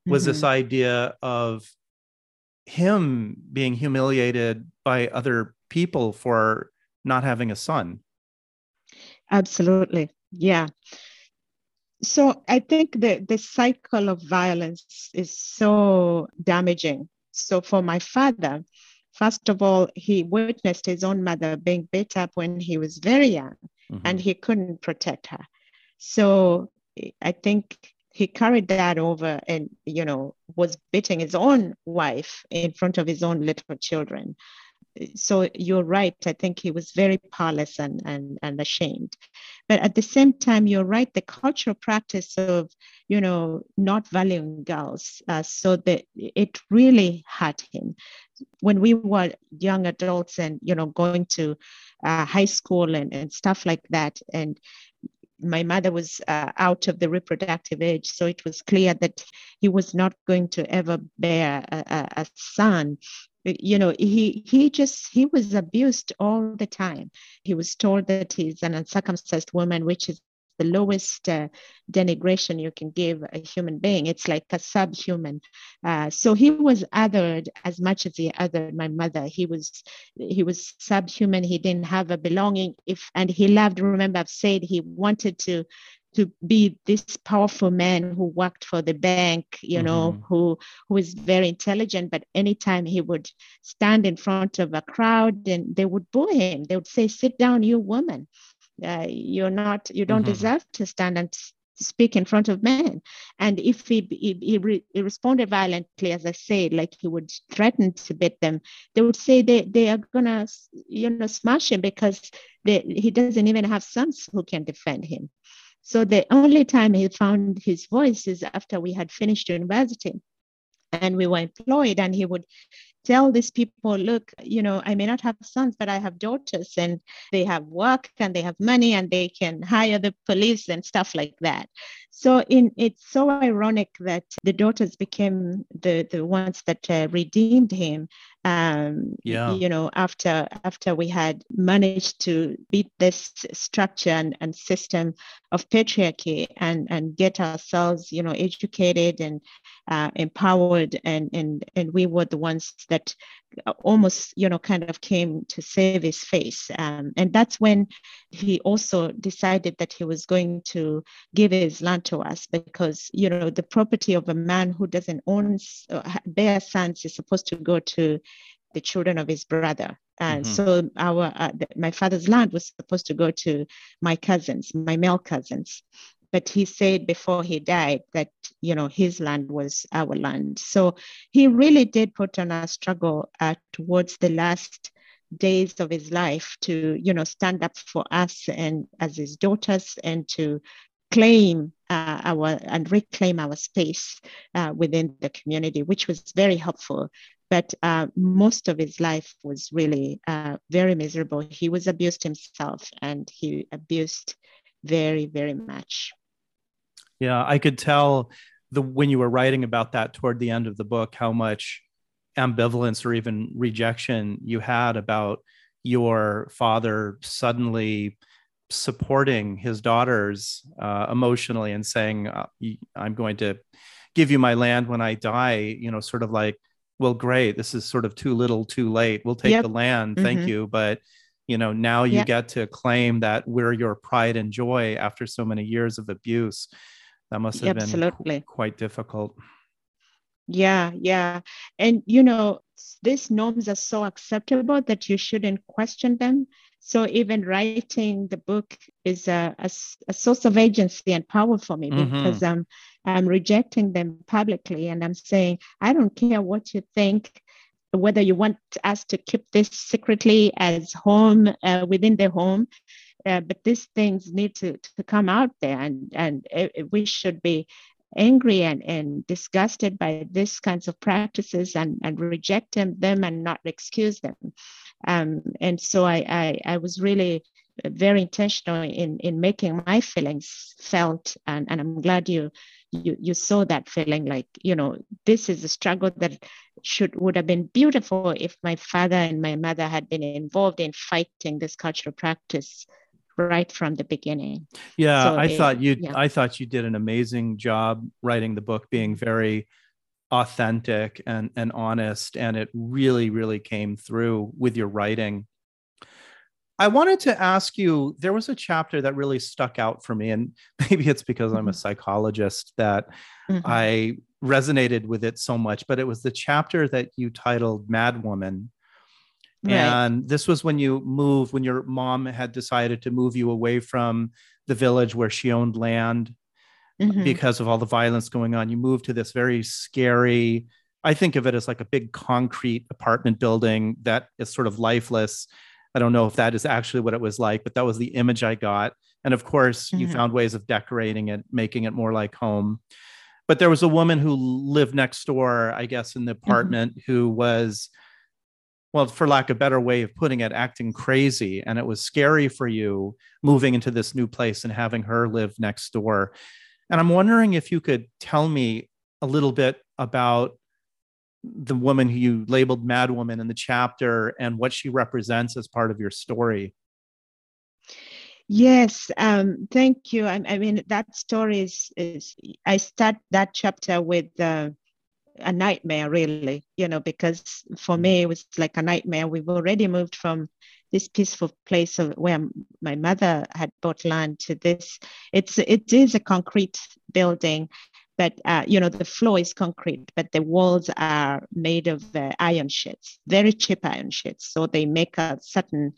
was mm-hmm. this idea of him being humiliated by other people for not having a son. Absolutely. Yeah. So I think the, the cycle of violence is so damaging. So for my father, First of all, he witnessed his own mother being beat up when he was very young mm-hmm. and he couldn't protect her. So I think he carried that over and you know was beating his own wife in front of his own little children so you're right. I think he was very powerless and, and, and ashamed. But at the same time you're right. The cultural practice of you know not valuing girls uh, so that it really hurt him. When we were young adults and you know going to uh, high school and, and stuff like that and my mother was uh, out of the reproductive age, so it was clear that he was not going to ever bear a, a, a son you know he he just he was abused all the time he was told that he's an uncircumcised woman which is the lowest uh, denigration you can give a human being. It's like a subhuman. Uh, so he was othered as much as he othered my mother. He was he was subhuman. He didn't have a belonging. If and he loved. Remember, I've said he wanted to to be this powerful man who worked for the bank, you know, mm-hmm. who who is very intelligent. But anytime he would stand in front of a crowd, and they would boo him. They would say, "Sit down, you woman." uh, you're not you don't mm-hmm. deserve to stand and speak in front of men and if he, he, he, re, he, responded violently as i said like he would threaten to beat them they would say they, they are gonna you know smash him because they, he doesn't even have sons who can defend him so the only time he found his voice is after we had finished university and we were employed and he would tell these people, look, you know, I may not have sons, but I have daughters and they have work and they have money and they can hire the police and stuff like that. So in it's so ironic that the daughters became the the ones that uh, redeemed him. Um, yeah. You know, after after we had managed to beat this structure and, and system of patriarchy and and get ourselves, you know, educated and uh, empowered, and and and we were the ones that almost you know kind of came to save his face. Um, and that's when he also decided that he was going to give his land to us because you know the property of a man who doesn't own uh, bear sons is supposed to go to the children of his brother. And mm-hmm. so our uh, my father's land was supposed to go to my cousins my male cousins but he said before he died that you know his land was our land. So he really did put on a struggle uh, towards the last days of his life to you know stand up for us and as his daughters and to claim uh, our and reclaim our space uh, within the community which was very helpful. But uh, most of his life was really uh, very miserable. He was abused himself and he abused very very much yeah, I could tell the when you were writing about that toward the end of the book how much ambivalence or even rejection you had about your father suddenly supporting his daughters uh, emotionally and saying uh, i'm going to give you my land when i die you know sort of like well great this is sort of too little too late we'll take yep. the land thank mm-hmm. you but you know now you yep. get to claim that we're your pride and joy after so many years of abuse that must have Absolutely. been quite difficult. Yeah, yeah. And you know, these norms are so acceptable that you shouldn't question them. So even writing the book is a, a, a source of agency and power for me mm-hmm. because I'm I'm rejecting them publicly and I'm saying I don't care what you think, whether you want us to keep this secretly as home uh, within the home uh, but these things need to, to come out there and, and it, we should be angry and, and disgusted by these kinds of practices and, and reject them, them and not excuse them. Um, and so I, I, I was really very intentional in, in making my feelings felt. And, and I'm glad you, you, you saw that feeling like, you know, this is a struggle that should would have been beautiful if my father and my mother had been involved in fighting this cultural practice right from the beginning. Yeah, so I it, thought you yeah. I thought you did an amazing job writing the book being very authentic and and honest and it really really came through with your writing. I wanted to ask you there was a chapter that really stuck out for me and maybe it's because I'm a mm-hmm. psychologist that mm-hmm. I resonated with it so much but it was the chapter that you titled Mad Woman Right. And this was when you moved, when your mom had decided to move you away from the village where she owned land mm-hmm. because of all the violence going on. You moved to this very scary, I think of it as like a big concrete apartment building that is sort of lifeless. I don't know if that is actually what it was like, but that was the image I got. And of course, mm-hmm. you found ways of decorating it, making it more like home. But there was a woman who lived next door, I guess, in the mm-hmm. apartment mm-hmm. who was well, for lack of a better way of putting it, acting crazy. And it was scary for you moving into this new place and having her live next door. And I'm wondering if you could tell me a little bit about the woman who you labeled Mad Woman in the chapter and what she represents as part of your story. Yes, um, thank you. I, I, mean, that story is, is, I start that chapter with uh, a nightmare really you know because for me it was like a nightmare we've already moved from this peaceful place of where my mother had bought land to this it's it is a concrete building but uh, you know the floor is concrete but the walls are made of uh, iron sheets very cheap iron sheets so they make a certain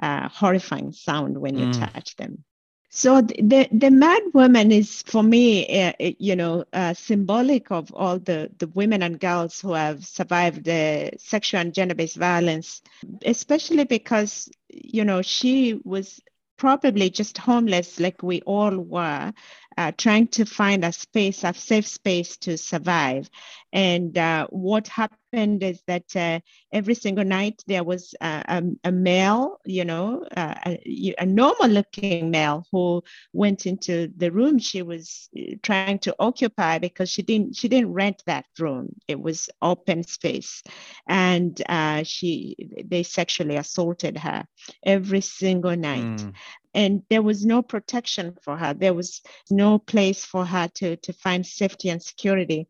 uh, horrifying sound when you mm. touch them so the the mad woman is for me, uh, you know, uh, symbolic of all the the women and girls who have survived the sexual and gender-based violence, especially because you know she was probably just homeless like we all were uh, trying to find a space, a safe space to survive. And uh, what happened is that uh, every single night there was a, a male, you know, uh, a, a, normal looking male who went into the room. She was uh, trying to occupy because she didn't she didn't rent that room. It was open space, and uh, she they sexually assaulted her every single night. Mm and there was no protection for her. There was no place for her to to find safety and security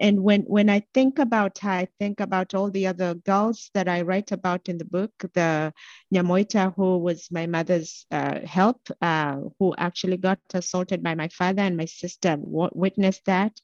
and when when I think about her, I think about all the other girls that I write about in the book. The Nyamoita, who was my mother's uh, help, uh, who actually got assaulted by my father and my sister w- witnessed that,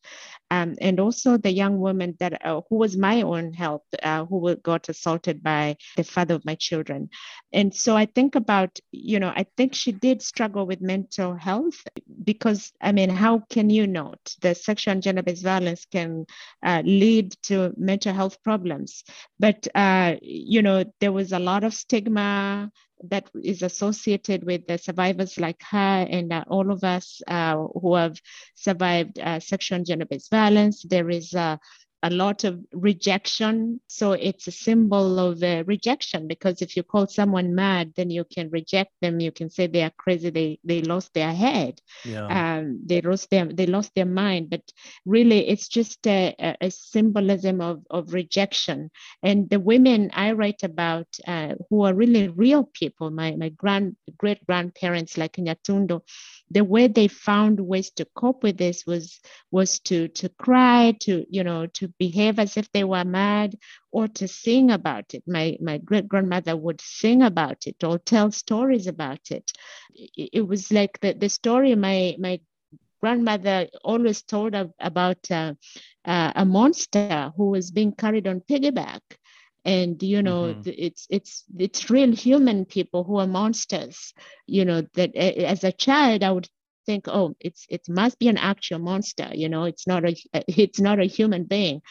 um, and also the young woman that uh, who was my own help, uh, who got assaulted by the father of my children. And so I think about, you know, I think she did struggle with mental health because I mean, how can you not? The sexual and gender-based violence can uh, lead to mental health problems. But, uh, you know, there was a lot of stigma that is associated with the survivors like her and uh, all of us uh, who have survived uh, sexual and gender-based violence. There is a lot of rejection. So it's a symbol of uh, rejection because if you call someone mad, then you can reject them. You can say they are crazy. They they lost their head. Yeah. Um, they lost their they lost their mind. But really, it's just a, a, symbolism of of rejection. And the women I write about, uh, who are really real people, my my grand great grandparents like Nyatundo, the way they found ways to cope with this was was to to cry to you know to behave as if they were mad or to sing about it. My my great grandmother would sing about it or tell stories about it. It, was like the, the story my my grandmother always told about uh, uh, a monster who was being carried on piggyback and you know mm-hmm. it's it's it's real human people who are monsters you know that as a child i would think oh it's it must be an actual monster you know it's not a it's not a human being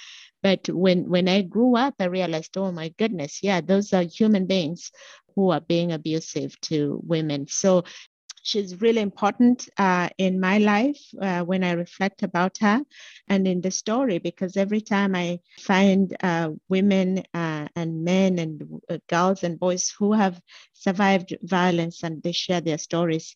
but when when i grew up i realized oh my goodness yeah those are human beings who are being abusive to women so she's really important uh, in my life uh, when I reflect about her and in the story because every time I find uh, women uh, and men and uh, girls and boys who have survived violence and they share their stories,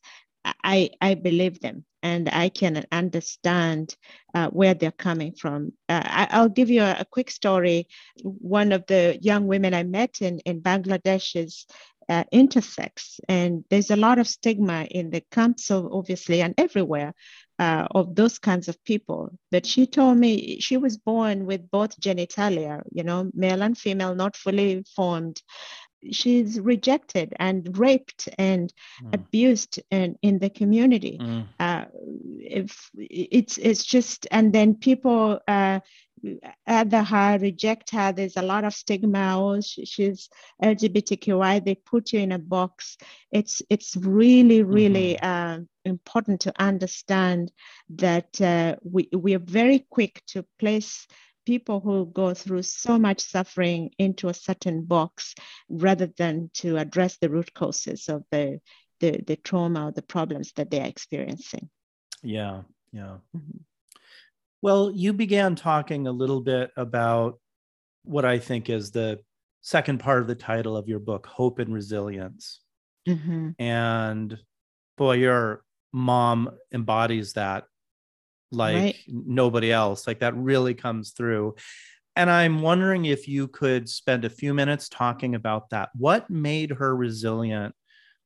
I, I believe them and I can understand uh, where they're coming from. Uh, I, will give you a, a, quick story. One of the young women I met in, in Bangladesh is uh, intersex. And there's a lot of stigma in the camps, of, obviously, and everywhere uh, of those kinds of people. But she told me she was born with both genitalia, you know, male and female, not fully formed. She's rejected and raped and mm. abused in, in the community. Mm. Uh, if it's it's just and then people uh, other her, reject her. There's a lot of stigma. Oh, she's LGBTQI. They put you in a box. It's it's really really mm-hmm. uh, important to understand that uh, we we are very quick to place people who go through so much suffering into a certain box rather than to address the root causes of the the, the trauma or the problems that they're experiencing. Yeah, yeah. Mm-hmm. Well, you began talking a little bit about what I think is the second part of the title of your book, Hope and Resilience. Mm-hmm. And boy, your mom embodies that like right. nobody else. Like that really comes through. And I'm wondering if you could spend a few minutes talking about that. What made her resilient?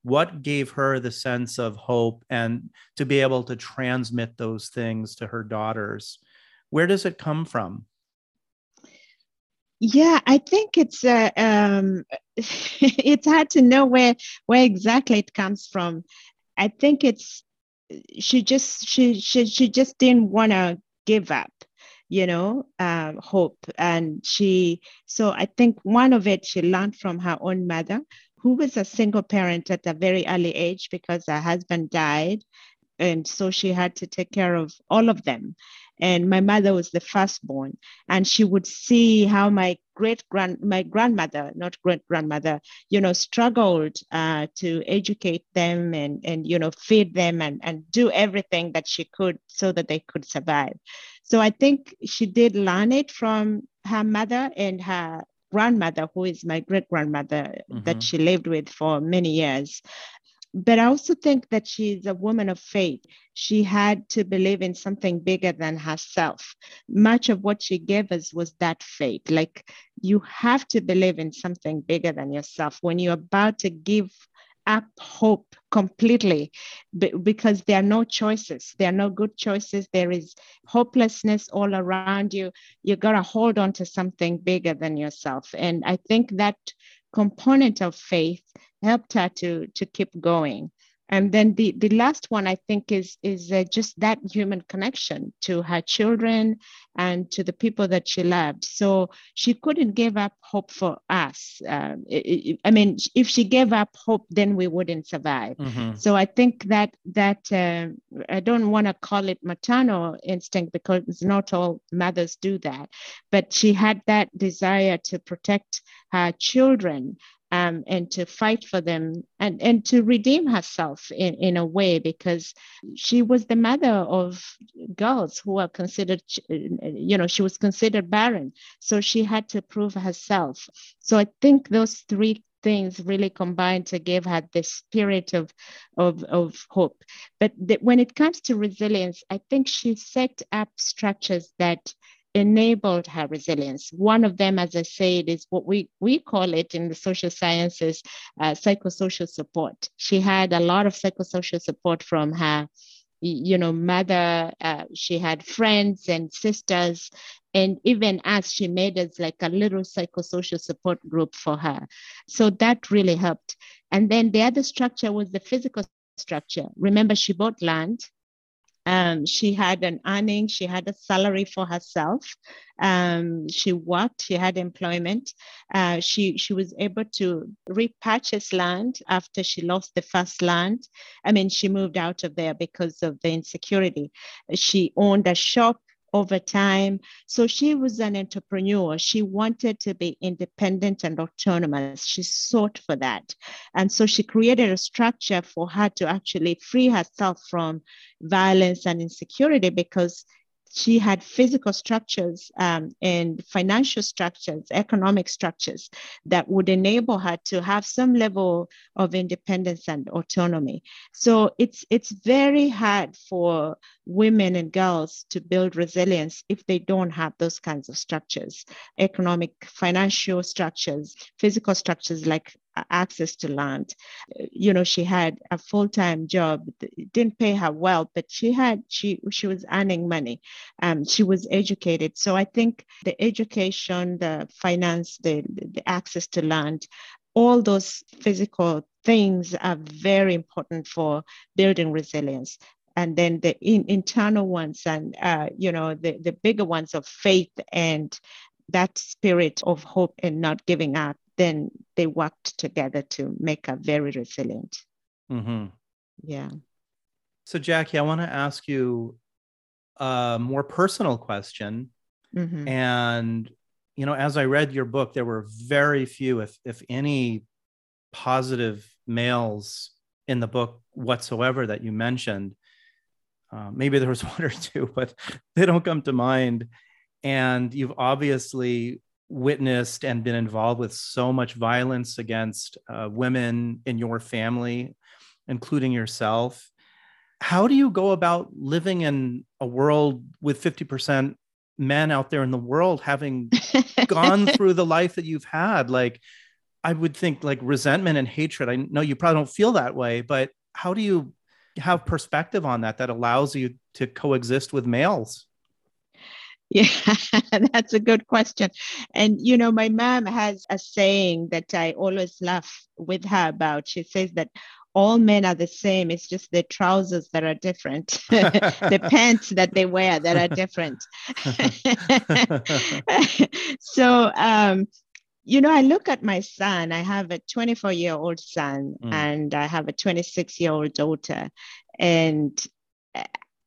What gave her the sense of hope and to be able to transmit those things to her daughters? Where does it come from? Yeah, I think it's uh, um, it's hard to know where where exactly it comes from. I think it's she just she she she just didn't want to give up you know uh, hope. And she so i think one of it she learned from her own mother who was a single parent at a very early age because her husband died. And so she had to take care of all of them and my mother was the firstborn. And she would see how my great grand my grandmother not great grandmother you know struggled uh, to educate them and and you know feed them and and do everything that she could so that they could survive. So i think she did learn it from her mother and her grandmother who is my great grandmother mm-hmm. that she lived with for many years but I also think that she's a woman of faith. She had to believe in something bigger than herself. Much of what she gave us was that faith. Like you have to believe in something bigger than yourself when you're about to give up hope completely because there are no choices. There are no good choices. There is hopelessness all around you. You got to hold on to something bigger than yourself. And I think that component of faith helped her to to keep going. And then the the last one i think is is uh, just that human connection to her children and to the people that she loved. So she couldn't give up hope for us. Uh, it, it, i mean if she gave up hope then we wouldn't survive. Mm-hmm. so i think that that uh, i don't want to call it maternal instinct because not all mothers do that but she had that desire to protect her children um, and to fight for them and, and to redeem herself in, in a way because she was the mother of girls who were considered, you know, she was considered barren. So she had to prove herself. So I think those three things really combined to give her this spirit of, of, of hope. But the, when it comes to resilience, I think she set up structures that enabled her resilience. One of them, as I said, is what we, we call it in the social sciences uh, psychosocial support. She had a lot of psychosocial support from her you know mother uh, she had friends and sisters and even as she made us like a little psychosocial support group for her so that really helped and then the other structure was the physical structure remember she bought land um, she had an earning, she had a salary for herself. Um, she worked, she had employment. Uh, she, she was able to repurchase land after she lost the first land. I mean, she moved out of there because of the insecurity. She owned a shop over time. So she was an entrepreneur. She wanted to be independent and autonomous. She sought for that. And so she created a structure for her to actually free herself from violence and insecurity because she had physical structures um, and financial structures, economic structures that would enable her to have some level of independence and autonomy. So it's it's very hard for women and girls to build resilience if they don't have those kinds of structures, economic, financial structures, physical structures like access to land. You know, she had a full-time job. It didn't pay her well, but she had she she was earning money. Um, she was educated. So I think the education, the finance, the the access to land, all those physical things are very important for building resilience. and then the in, internal ones and uh, you know the, the bigger ones of faith and that spirit of hope and not giving up then they worked together to make her very resilient mm-hmm. yeah so jackie i want to ask you a more personal question mm-hmm. and you know as i read your book there were very few if if any positive males in the book whatsoever that you mentioned uh, maybe there was one or two, but they don't come to mind. And you've obviously witnessed and been involved with so much violence against uh, women in your family, including yourself. How do you go about living in a world with 50% men out there in the world having gone through the life that you've had? Like, I would think like resentment and hatred. I know you probably don't feel that way, but how do you have perspective on that that allows you to coexist with males? Yeah, that's a good question. And, you know, my mom has a saying that I always laugh with her about. She says that all men are the same. It's just the trousers that are different, the pants that they wear that are different. so, um, you know, I look at my son. I have a 24 year old son mm. and I have a 26 year old daughter. And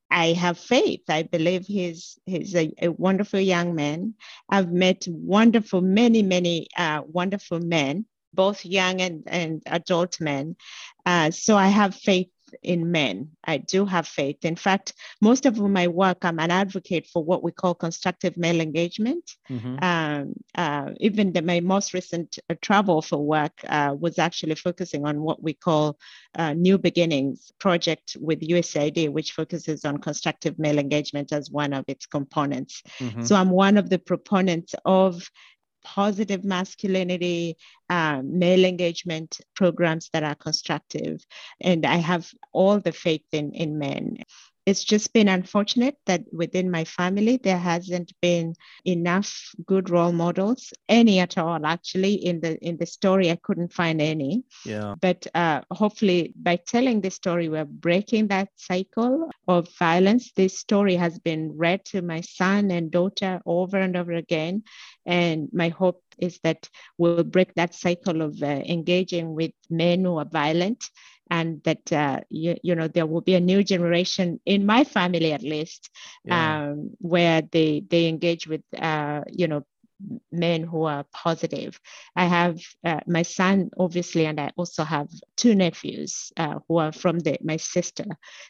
I have faith. I believe he's he's a, a wonderful young man. I've met wonderful, many, many uh, wonderful men, both young and, and adult men. Uh, so I have faith in men. I do have faith. In fact, most of my work, I'm an advocate for what we call constructive male engagement. Mm-hmm. Um, uh, even the, my most recent uh, travel for work uh, was actually focusing on what we call uh, New Beginnings project with USAID, which focuses on constructive male engagement as one of its components. Mm-hmm. So I'm one of the proponents of positive masculinity, uh, male engagement programs that are constructive. And I have all the faith in, in men it's just been unfortunate that within my family there hasn't been enough good role models any at all actually in the in the story. I couldn't find any. Yeah. But uh, hopefully by telling this story we're breaking that cycle of violence. This story has been read to my son and daughter over and over again. And my hope is that we'll break that cycle of uh, engaging with men who are violent and that uh, you, you, know there will be a new generation in my family at least yeah. um, where they they engage with uh, you know men who are positive. I have uh, my son, obviously, and I also have two nephews uh, who are from the, my sister.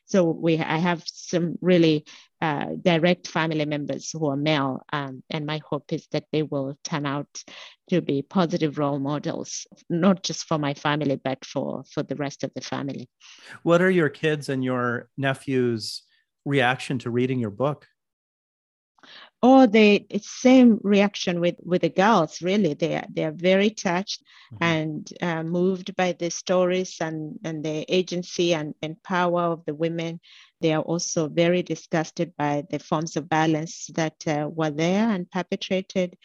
So we, I have some really uh, direct family members who are male, um, and my hope is that they will turn out to be positive role models, not just for my family, but for for the rest of the family. What are your kids and your nephews' reaction to reading your book? Oh, the same reaction with with the girls. Really, they are they are very touched mm-hmm. and uh, moved by the stories and and the agency and, and power of the women. They are also very disgusted by the forms of violence that uh, were there and perpetrated.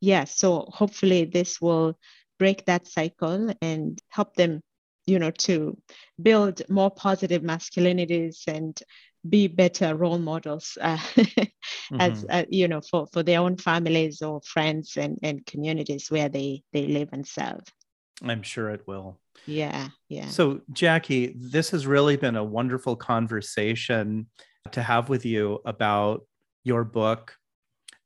Yeah, so hopefully this will break that cycle and help them you know to build more positive masculinities and be better role models uh, mm-hmm. as uh, you know for, for their own families or friends and, and communities where they they live and serve i'm sure it will. Yeah yeah. So jackie this has really been a wonderful conversation to have with you about your book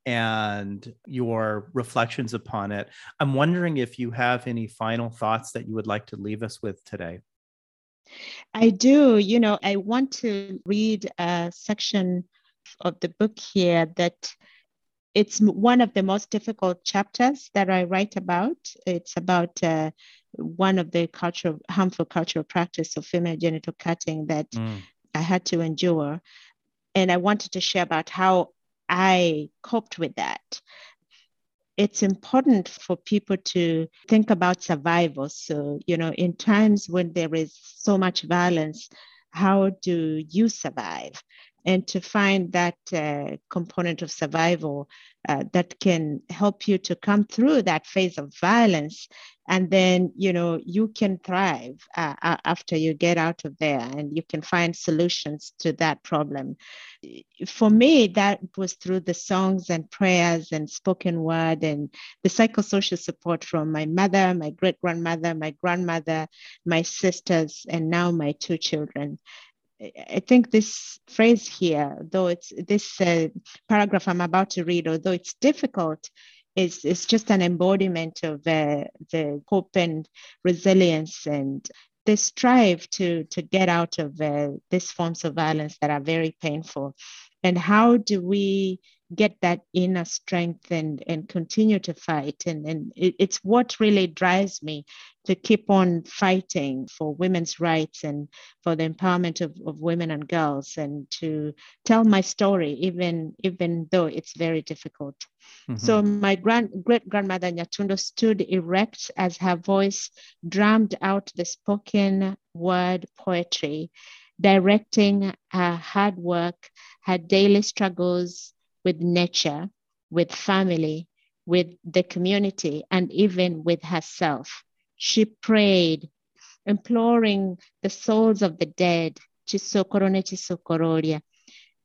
and your reflections upon it. I'm wondering if you have any final thoughts that you would like to leave us with today. I do. You know, I want to read a section of the book here that it's one of the most difficult chapters that I write about. It's about uh, one of the cultural, harmful cultural practice of female genital cutting that mm. I had to endure. And I wanted to share about how I coped with that it's important for people to think about survival. So, you know, in times when there is so much violence, how do you survive? And to find that uh, component of survival uh, that can help you to come through that phase of violence. And then you know you can thrive uh, after you get out of there and you can find solutions to that problem. For me that was through the songs and prayers and spoken word and the psychosocial support from my mother my great grandmother my grandmother my sisters and now my two children I think this phrase here, though it's this uh, paragraph I'm about to read, although it's difficult, is is just an embodiment of uh, the hope and resilience and they strive to to get out of uh, these forms of violence that are very painful. And how do we get that inner strength and and continue to fight and and it, it's what really drives me to keep on fighting for women's rights and for the empowerment of, of women and girls and to tell my story even even though it's very difficult mm-hmm. so my grand great grandmother nyatundo stood erect as her voice drummed out the spoken word poetry directing her hard work her daily struggles with nature, with family, with the community, and even with herself. She prayed, imploring the souls of the dead, Chisokorone Chisokororia,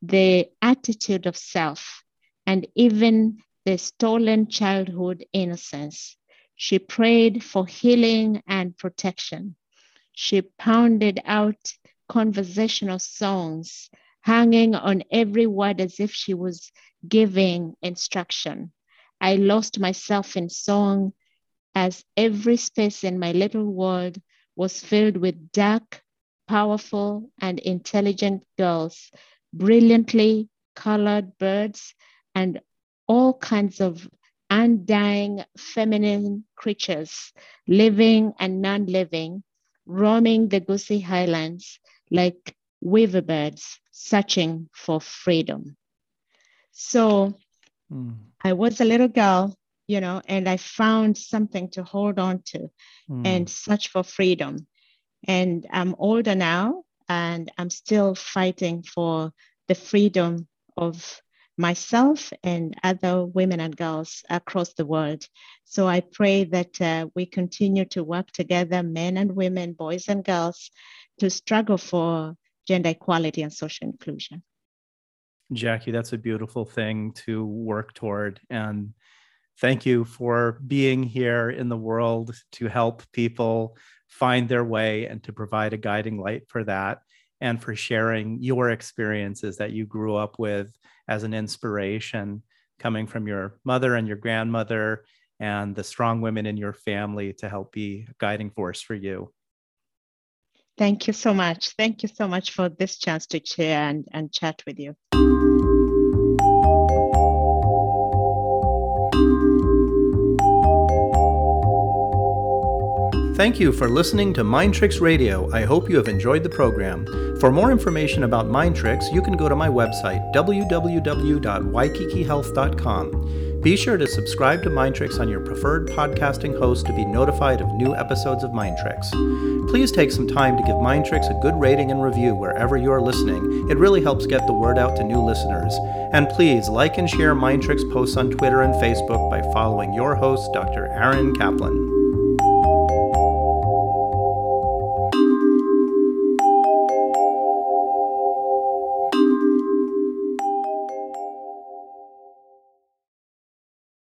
the attitude of self, and even the stolen childhood innocence. She prayed for healing and protection. She pounded out conversational songs hanging on every word as if she was giving instruction. I lost myself in song as every space in my little world was filled with dark, powerful, and intelligent girls, brilliantly colored birds, and all kinds of undying feminine creatures, living and non living, roaming the Gusii highlands like weaver birds searching for freedom. So mm. I was a little girl, you know, and I found something to hold on to mm. and search for freedom. And I'm older now and I'm still fighting for the freedom of myself and other women and girls across the world. So I pray that uh, we continue to work together, men and women, boys and girls, to struggle for gender equality and social inclusion. Jackie, that's a beautiful thing to work toward. And thank you for being here in the world to help people find their way and to provide a guiding light for that, and for sharing your experiences that you grew up with as an inspiration coming from your mother and your grandmother and the strong women in your family to help be a guiding force for you. Thank you so much. Thank you so much for this chance to share and, and chat with you. Thank you for listening to Mind Tricks Radio. I hope you have enjoyed the program. For more information about Mind Tricks, you can go to my website, www.waikikihealth.com. Be sure to subscribe to Mindtricks on your preferred podcasting host to be notified of new episodes of Mindtricks. Please take some time to give Mindtricks a good rating and review wherever you are listening. It really helps get the word out to new listeners. And please like and share Mindtricks posts on Twitter and Facebook by following your host, Dr. Aaron Kaplan.